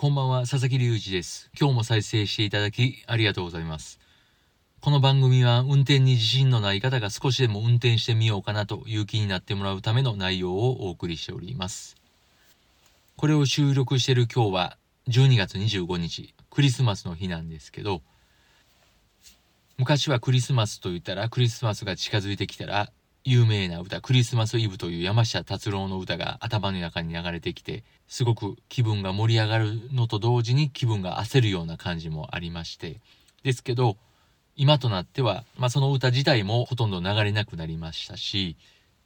こんばんは、佐々木隆二です。今日も再生していただきありがとうございます。この番組は運転に自信のない方が少しでも運転してみようかなという気になってもらうための内容をお送りしております。これを収録している今日は12月25日、クリスマスの日なんですけど、昔はクリスマスと言ったらクリスマスが近づいてきたら有名な歌「クリスマスイブ」という山下達郎の歌が頭の中に流れてきてすごく気分が盛り上がるのと同時に気分が焦るような感じもありまして。ですけど今となっては、まあ、その歌自体もほとんど流れなくなりましたし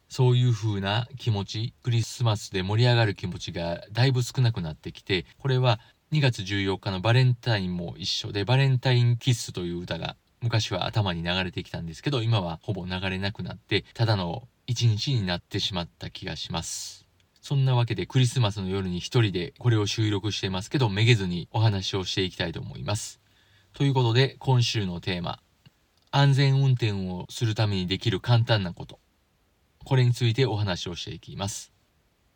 そういう風な気持ちクリスマスで盛り上がる気持ちがだいぶ少なくなってきてこれは2月14日のバレンタインも一緒でバレンタインキッスという歌が昔は頭に流れてきたんですけど今はほぼ流れなくなってただの一日になってしまった気がします。そんなわけでクリスマスの夜に一人でこれを収録してますけどめげずにお話をしていきたいと思います。ということで今週のテーマ安全運転をするためにできる簡単なこと。これについてお話をしていきます。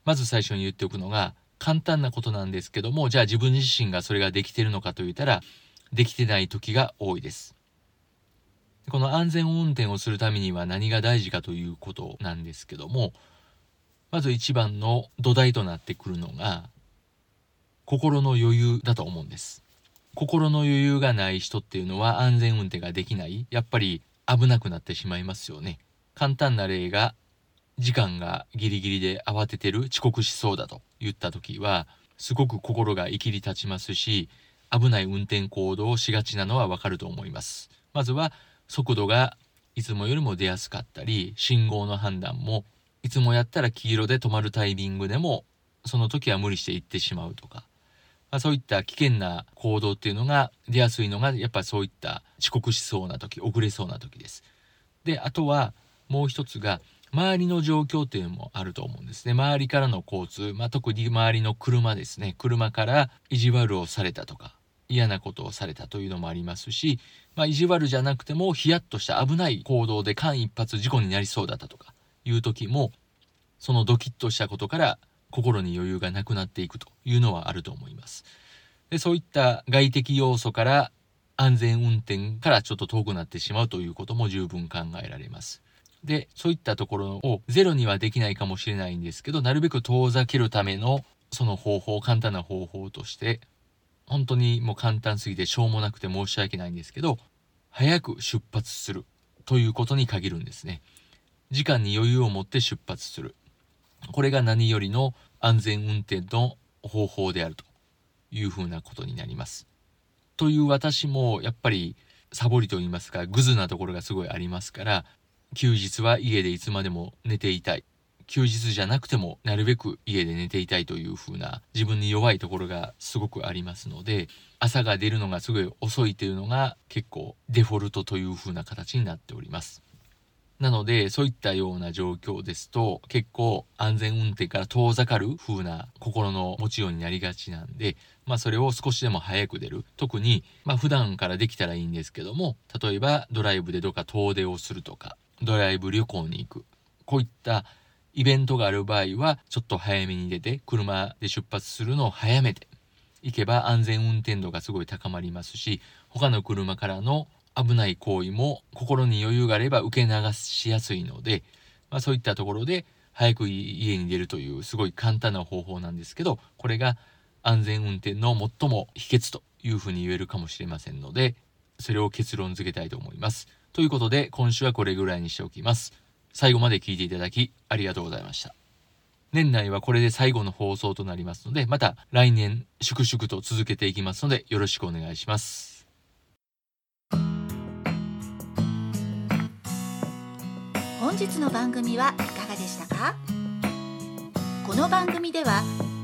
まず最初に言っておくのが簡単なことなんですけどもじゃあ自分自身がそれができてるのかと言ったらできてない時が多いです。この安全運転をするためには何が大事かということなんですけどもまず一番の土台となってくるのが心の余裕だと思うんです。心の余裕がない人っていうのは安全運転ができない。やっぱり危なくなってしまいますよね。簡単な例が時間がギリギリで慌ててる遅刻しそうだと言った時はすごく心がいきり立ちますし危ない運転行動をしがちなのはわかると思います。まずは速度がいつもよりも出やすかったり信号の判断もいつもやったら黄色で止まるタイミングでもその時は無理して行ってしまうとか、まあ、そういった危険な行動っていうのが出やすいのがやっぱそういった遅刻しそうな時遅れそうな時です。であとはもう一つが周りの状況っていうのもあると思うんですね。周りからの交通、まあ、特に周りの車ですね。車から意地悪をされたとか嫌なことをされたというのもありますし、まあ、意地悪じゃなくてもヒヤッとした危ない行動で間一髪事故になりそうだったとかいう時もそのドキッとしたことから心に余裕がなくなっていくというのはあると思います。でそういった外的要素から安全運転からちょっと遠くなってしまうということも十分考えられます。でそういったところをゼロにはできないかもしれないんですけどなるべく遠ざけるためのその方法簡単な方法として本当にもう簡単すぎてしょうもなくて申し訳ないんですけど早く出発するということに限るんですね。時間に余裕を持って出発する。これが何よりの安全運転の方法であるというふうなことになります。という私もやっぱりサボりと言いますかグズなところがすごいありますから休日は家でいつまでも寝ていたい。休日じゃなくてもなるべく家で寝ていたいという風な自分に弱いところがすごくありますので朝が出るのがすごい遅いというのが結構デフォルトという風な形になっております。なのでそういったような状況ですと結構安全運転から遠ざかる風な心の持ちようになりがちなんでまあそれを少しでも早く出る。特にまあ普段からできたらいいんですけども例えばドライブでどっか遠出をするとかドライブ旅行に行く。こういったイベントがある場合はちょっと早めに出て車で出発するのを早めて行けば安全運転度がすごい高まりますし他の車からの危ない行為も心に余裕があれば受け流しやすいので、まあ、そういったところで早く家に出るというすごい簡単な方法なんですけどこれが安全運転の最も秘訣というふうに言えるかもしれませんのでそれを結論付けたいと思います。ということで今週はこれぐらいにしておきます。最後まで聞いていただきありがとうございました。年内はこれで最後の放送となりますので、また来年粛々と続けていきますのでよろしくお願いします。本日の番組はいかがでしたか？この番組では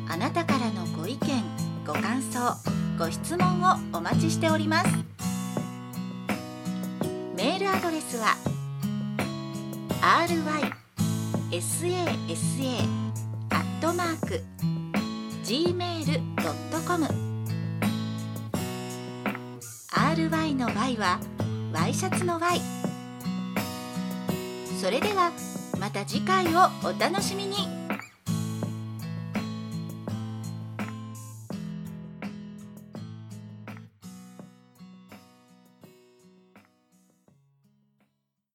あなたからのご意見ご感想ご質問をお待ちしておりますメールアドレスは rysasa.gmail.com ry の y はワイシャツの y それではまた次回をお楽しみに。